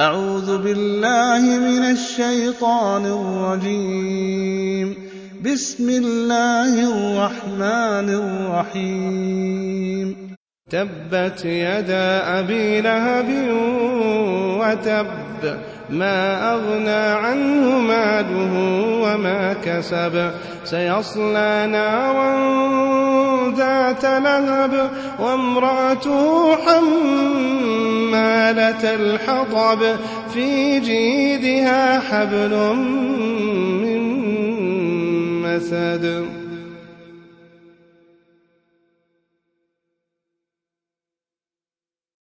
أعوذ بالله من الشيطان الرجيم. بسم الله الرحمن الرحيم. تبت يدا أبي لهب وتب ما أغنى عنه ماله وما كسب. سيصلى نارا ذات لهب وامرأته حمالة الحطب في جيدها حبل من مسد.